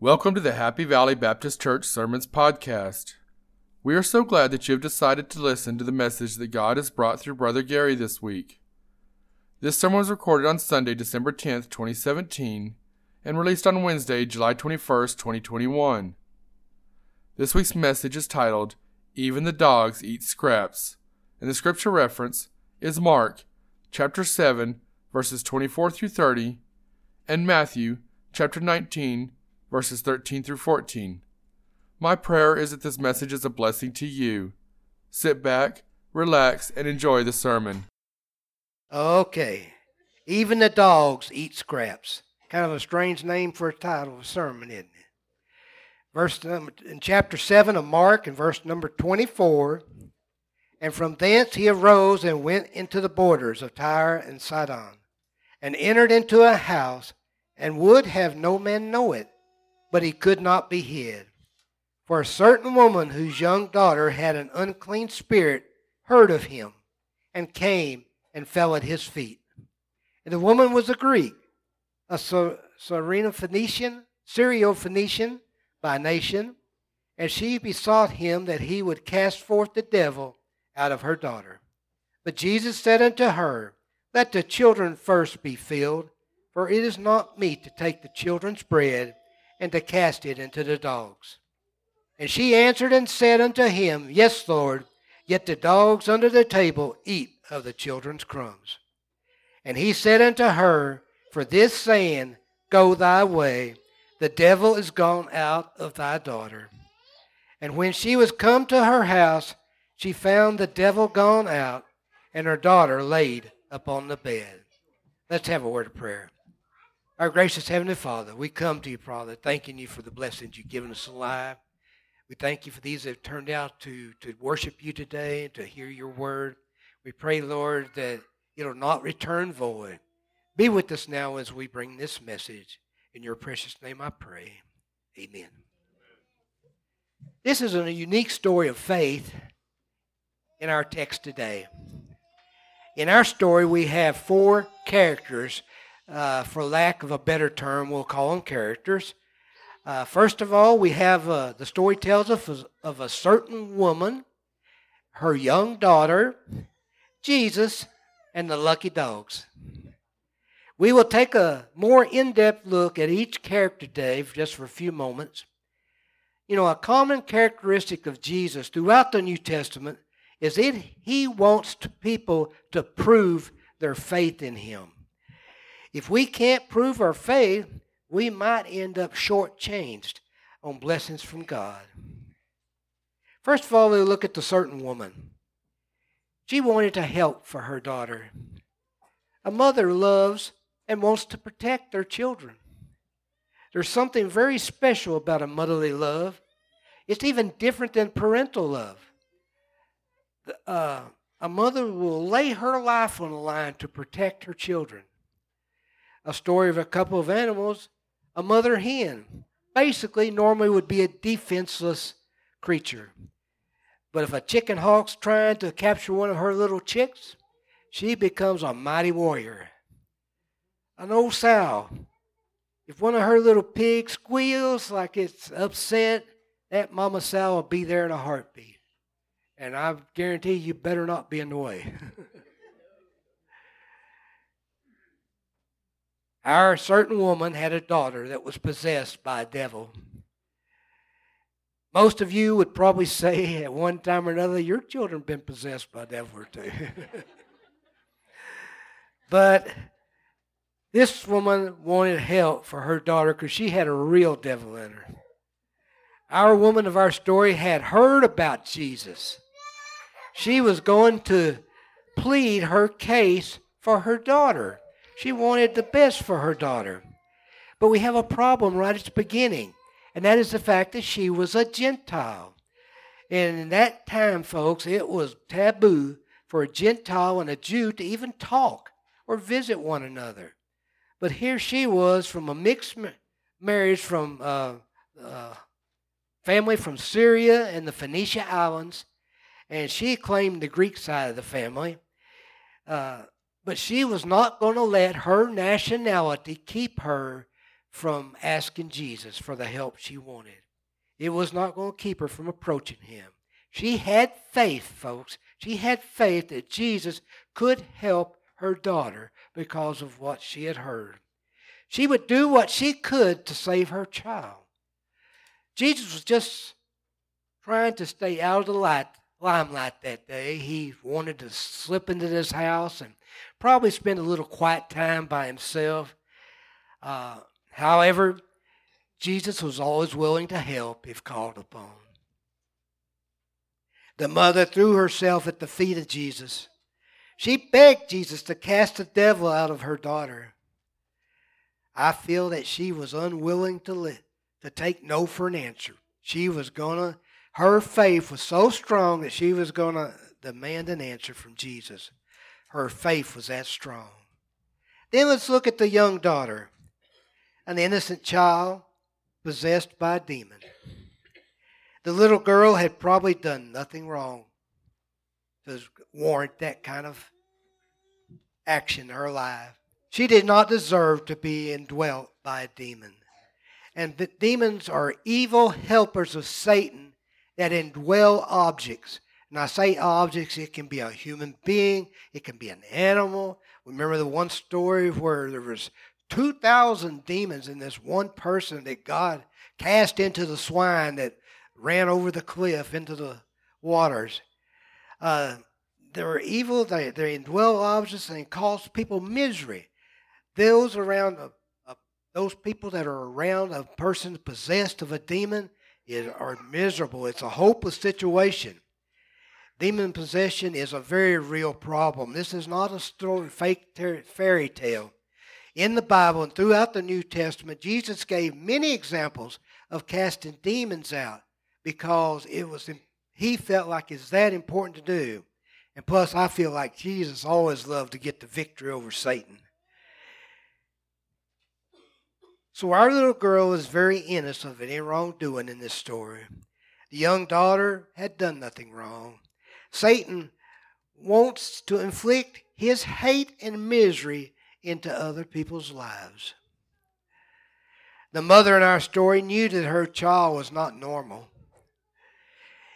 Welcome to the Happy Valley Baptist Church Sermons Podcast. We are so glad that you have decided to listen to the message that God has brought through Brother Gary this week. This sermon was recorded on Sunday, December 10th, 2017, and released on Wednesday, July 21st, 2021. This week's message is titled, Even the Dogs Eat Scraps, and the scripture reference is Mark chapter 7, verses 24 through 30, and Matthew chapter 19, verses 13 through 14. My prayer is that this message is a blessing to you. Sit back, relax, and enjoy the sermon. Okay. Even the dogs eat scraps. Kind of a strange name for a title of a sermon, isn't it? Verse in chapter 7 of Mark in verse number 24. And from thence he arose and went into the borders of Tyre and Sidon, and entered into a house, and would have no man know it but he could not be hid. For a certain woman whose young daughter had an unclean spirit heard of him, and came and fell at his feet. And the woman was a Greek, a Syrophoenician, Syro-Phoenician by nation, and she besought him that he would cast forth the devil out of her daughter. But Jesus said unto her, Let the children first be filled, for it is not meet to take the children's bread and to cast it into the dogs. And she answered and said unto him, Yes, Lord, yet the dogs under the table eat of the children's crumbs. And he said unto her, For this saying, Go thy way, the devil is gone out of thy daughter. And when she was come to her house, she found the devil gone out, and her daughter laid upon the bed. Let's have a word of prayer. Our gracious Heavenly Father, we come to you, Father, thanking you for the blessings you've given us alive. We thank you for these that have turned out to, to worship you today and to hear your word. We pray, Lord, that it'll not return void. Be with us now as we bring this message. In your precious name I pray. Amen. This is a unique story of faith in our text today. In our story, we have four characters uh, for lack of a better term, we'll call them characters. Uh, first of all, we have uh, the story tells us of a certain woman, her young daughter, Jesus, and the lucky dogs. We will take a more in depth look at each character today, just for a few moments. You know, a common characteristic of Jesus throughout the New Testament is that he wants people to prove their faith in him. If we can't prove our faith, we might end up shortchanged on blessings from God. First of all, we look at the certain woman. She wanted to help for her daughter. A mother loves and wants to protect their children. There's something very special about a motherly love. It's even different than parental love. Uh, a mother will lay her life on the line to protect her children a story of a couple of animals, a mother hen. Basically, normally would be a defenseless creature. But if a chicken hawk's trying to capture one of her little chicks, she becomes a mighty warrior. An old sow, if one of her little pigs squeals like it's upset, that mama sow will be there in a heartbeat. And I guarantee you better not be in the way. Our certain woman had a daughter that was possessed by a devil. Most of you would probably say at one time or another, your children have been possessed by a devil or two. but this woman wanted help for her daughter because she had a real devil in her. Our woman of our story had heard about Jesus. She was going to plead her case for her daughter. She wanted the best for her daughter. But we have a problem right at the beginning, and that is the fact that she was a Gentile. And in that time, folks, it was taboo for a Gentile and a Jew to even talk or visit one another. But here she was from a mixed marriage from uh, uh, family from Syria and the Phoenicia Islands, and she claimed the Greek side of the family. Uh, but she was not going to let her nationality keep her from asking Jesus for the help she wanted. It was not going to keep her from approaching him. She had faith, folks. She had faith that Jesus could help her daughter because of what she had heard. She would do what she could to save her child. Jesus was just trying to stay out of the light, limelight that day. He wanted to slip into this house and probably spend a little quiet time by himself. Uh, however, Jesus was always willing to help if called upon. The mother threw herself at the feet of Jesus. She begged Jesus to cast the devil out of her daughter. I feel that she was unwilling to to take no for an answer. She was gonna her faith was so strong that she was gonna demand an answer from Jesus. Her faith was that strong. Then let's look at the young daughter, an innocent child possessed by a demon. The little girl had probably done nothing wrong to warrant that kind of action in her life. She did not deserve to be indwelt by a demon. And the demons are evil helpers of Satan that indwell objects. And I say objects, it can be a human being, it can be an animal. Remember the one story where there was 2,000 demons in this one person that God cast into the swine that ran over the cliff into the waters. Uh, they were evil, they, they indwell objects, and cause people misery. Those around a, a, those people that are around a person possessed of a demon is, are miserable. It's a hopeless situation. Demon possession is a very real problem. This is not a story, fake ter- fairy tale. In the Bible and throughout the New Testament, Jesus gave many examples of casting demons out because it was he felt like it's that important to do. And plus, I feel like Jesus always loved to get the victory over Satan. So our little girl is very innocent of any wrongdoing in this story. The young daughter had done nothing wrong. Satan wants to inflict his hate and misery into other people's lives. The mother in our story knew that her child was not normal.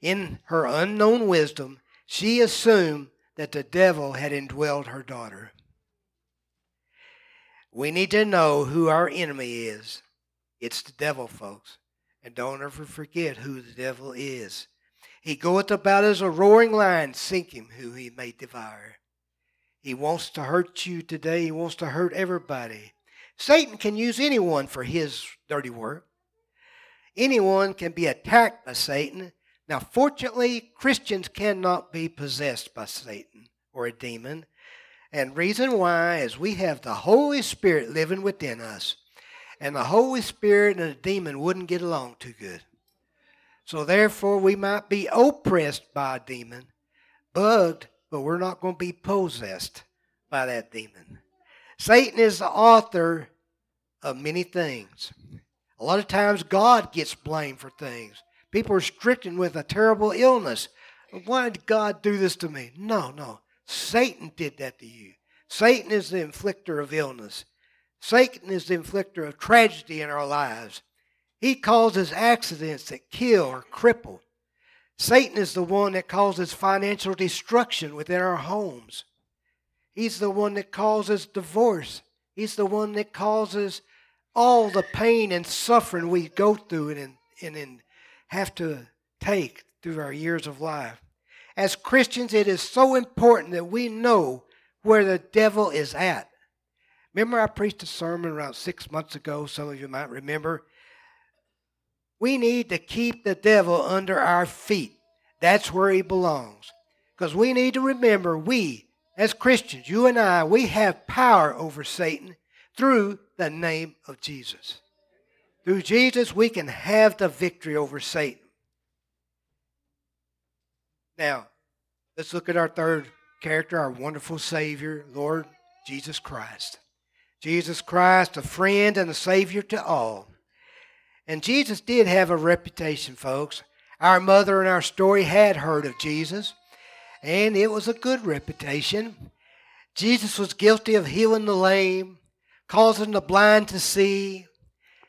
In her unknown wisdom, she assumed that the devil had indwelled her daughter. We need to know who our enemy is. It's the devil, folks. And don't ever forget who the devil is. He goeth about as a roaring lion, seeking who he may devour. He wants to hurt you today. He wants to hurt everybody. Satan can use anyone for his dirty work. Anyone can be attacked by Satan. Now, fortunately, Christians cannot be possessed by Satan or a demon. And reason why is we have the Holy Spirit living within us. And the Holy Spirit and a demon wouldn't get along too good. So therefore we might be oppressed by a demon, bugged, but we're not going to be possessed by that demon. Satan is the author of many things. A lot of times God gets blamed for things. People are stricken with a terrible illness. Why did God do this to me? No, no. Satan did that to you. Satan is the inflictor of illness. Satan is the inflictor of tragedy in our lives. He causes accidents that kill or cripple. Satan is the one that causes financial destruction within our homes. He's the one that causes divorce. He's the one that causes all the pain and suffering we go through and, and, and have to take through our years of life. As Christians, it is so important that we know where the devil is at. Remember, I preached a sermon around six months ago. Some of you might remember. We need to keep the devil under our feet. That's where he belongs. Because we need to remember, we, as Christians, you and I, we have power over Satan through the name of Jesus. Through Jesus, we can have the victory over Satan. Now, let's look at our third character, our wonderful Savior, Lord Jesus Christ. Jesus Christ, a friend and a Savior to all. And Jesus did have a reputation, folks. Our mother in our story had heard of Jesus, and it was a good reputation. Jesus was guilty of healing the lame, causing the blind to see,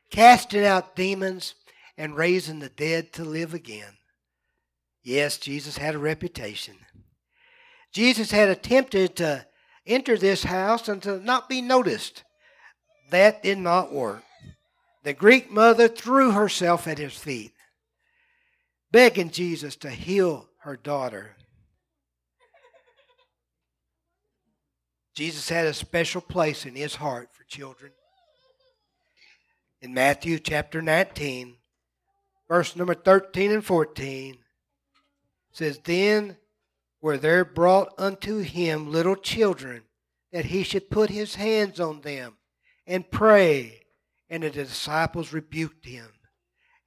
casting out demons, and raising the dead to live again. Yes, Jesus had a reputation. Jesus had attempted to enter this house and to not be noticed. That did not work. The Greek mother threw herself at his feet, begging Jesus to heal her daughter. Jesus had a special place in his heart for children. In Matthew chapter 19, verse number 13 and 14, says, Then were there brought unto him little children, that he should put his hands on them and pray. And the disciples rebuked him.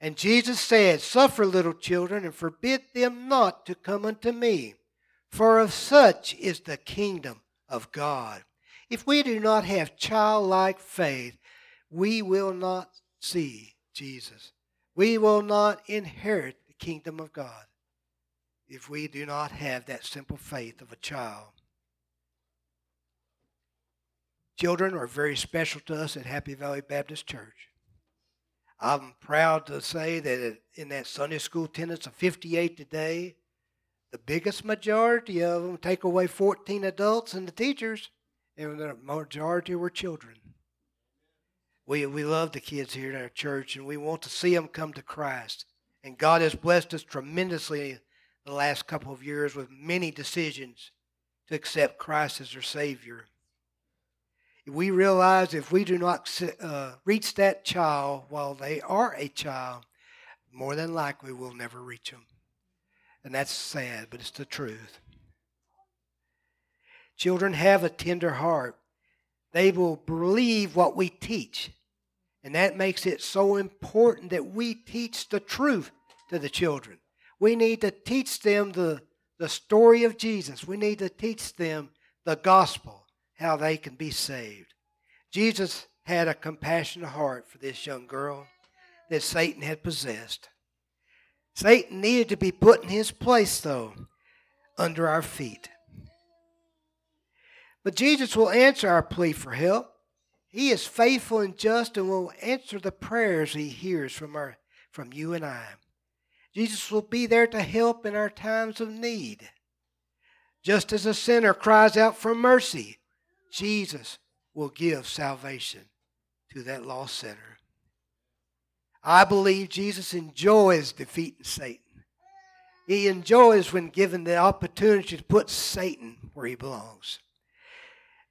And Jesus said, Suffer little children, and forbid them not to come unto me, for of such is the kingdom of God. If we do not have childlike faith, we will not see Jesus. We will not inherit the kingdom of God if we do not have that simple faith of a child. Children are very special to us at Happy Valley Baptist Church. I'm proud to say that in that Sunday school attendance of 58 today, the biggest majority of them take away 14 adults and the teachers, and the majority were children. We, we love the kids here at our church, and we want to see them come to Christ. And God has blessed us tremendously the last couple of years with many decisions to accept Christ as their Savior. We realize if we do not uh, reach that child while they are a child, more than likely we'll never reach them. And that's sad, but it's the truth. Children have a tender heart. They will believe what we teach. And that makes it so important that we teach the truth to the children. We need to teach them the, the story of Jesus. We need to teach them the gospel, how they can be saved. Jesus had a compassionate heart for this young girl that Satan had possessed. Satan needed to be put in his place, though, under our feet. But Jesus will answer our plea for help. He is faithful and just and will answer the prayers he hears from, our, from you and I. Jesus will be there to help in our times of need. Just as a sinner cries out for mercy, Jesus will give salvation to that lost sinner. I believe Jesus enjoys defeating Satan. He enjoys when given the opportunity to put Satan where he belongs.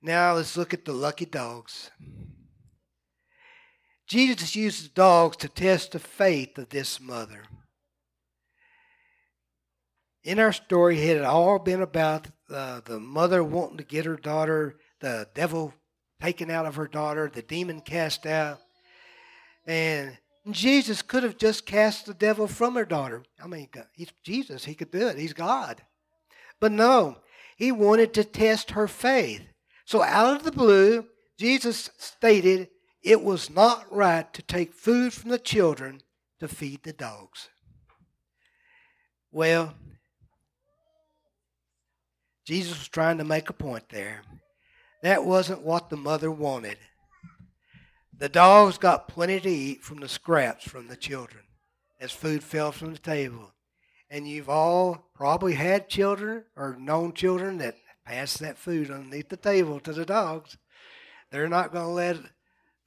Now let's look at the lucky dogs. Jesus uses dogs to test the faith of this mother in our story, it had all been about uh, the mother wanting to get her daughter, the devil taken out of her daughter, the demon cast out. And Jesus could have just cast the devil from her daughter. I mean, he's Jesus, he could do it, he's God. But no, he wanted to test her faith. So, out of the blue, Jesus stated it was not right to take food from the children to feed the dogs. Well, Jesus was trying to make a point there. That wasn't what the mother wanted. The dogs got plenty to eat from the scraps from the children as food fell from the table. And you've all probably had children or known children that pass that food underneath the table to the dogs. They're not going to let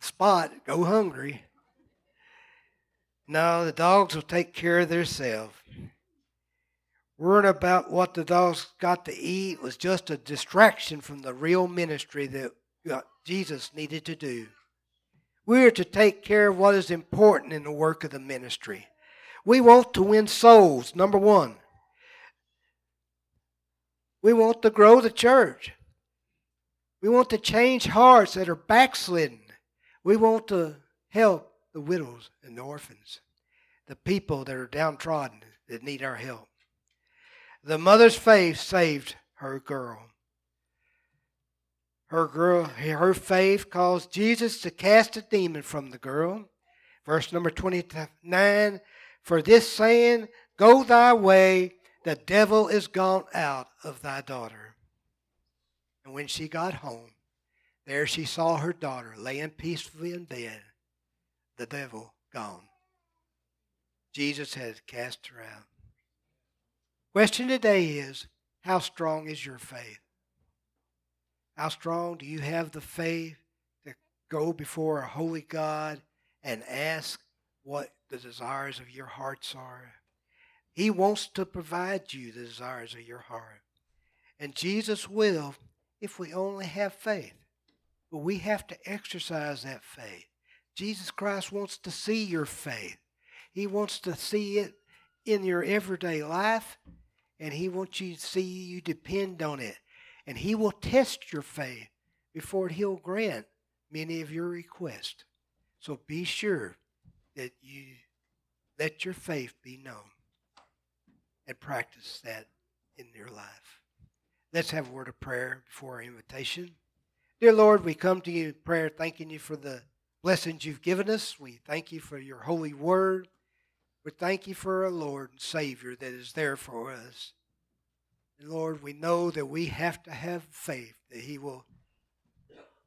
Spot go hungry. No, the dogs will take care of themselves. Worrying about what the dogs got to eat was just a distraction from the real ministry that uh, Jesus needed to do. We are to take care of what is important in the work of the ministry. We want to win souls, number one. We want to grow the church. We want to change hearts that are backslidden. We want to help the widows and the orphans, the people that are downtrodden that need our help. The mother's faith saved her girl. Her girl, her faith caused Jesus to cast a demon from the girl. Verse number 29 For this saying, Go thy way, the devil is gone out of thy daughter. And when she got home, there she saw her daughter laying peacefully in bed, the devil gone. Jesus had cast her out. Question today is how strong is your faith? How strong do you have the faith to go before a holy God and ask what the desires of your hearts are? He wants to provide you the desires of your heart. And Jesus will if we only have faith. But we have to exercise that faith. Jesus Christ wants to see your faith. He wants to see it in your everyday life, and He wants you to see you depend on it. And He will test your faith before He'll grant many of your requests. So be sure that you let your faith be known and practice that in your life. Let's have a word of prayer before our invitation. Dear Lord, we come to you in prayer thanking you for the blessings you've given us. We thank you for your holy word. We thank you for our Lord and Savior that is there for us. And Lord, we know that we have to have faith that He will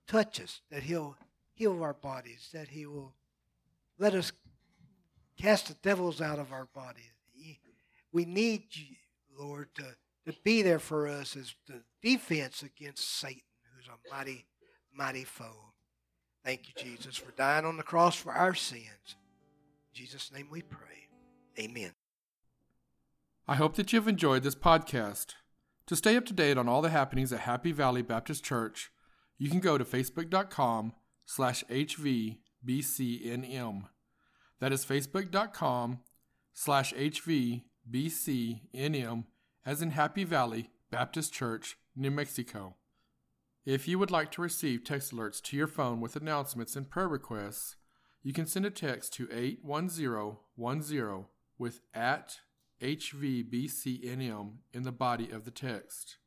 touch us, that He'll heal our bodies, that He will let us cast the devils out of our bodies. We need you, Lord, to, to be there for us as the defense against Satan, who's a mighty, mighty foe. Thank you, Jesus, for dying on the cross for our sins. In Jesus' name we pray. Amen. I hope that you've enjoyed this podcast. To stay up to date on all the happenings at Happy Valley Baptist Church, you can go to facebook.com slash hvbcnm. That is facebook.com slash hvbcnm as in Happy Valley Baptist Church, New Mexico. If you would like to receive text alerts to your phone with announcements and prayer requests, you can send a text to 81010 with at HVBCNM in the body of the text.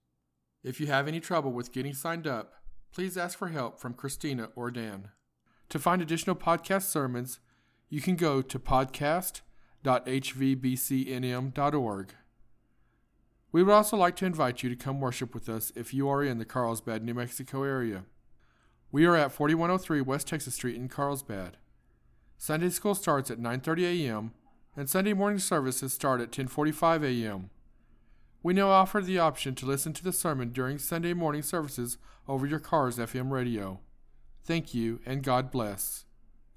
If you have any trouble with getting signed up, please ask for help from Christina or Dan. To find additional podcast sermons, you can go to podcast.hvbcnm.org. We would also like to invite you to come worship with us if you are in the Carlsbad, New Mexico area. We are at 4103 West Texas Street in Carlsbad. Sunday school starts at 9:30 a.m. and Sunday morning services start at 10:45 a.m. We now offer the option to listen to the sermon during Sunday morning services over your car's FM radio. Thank you and God bless.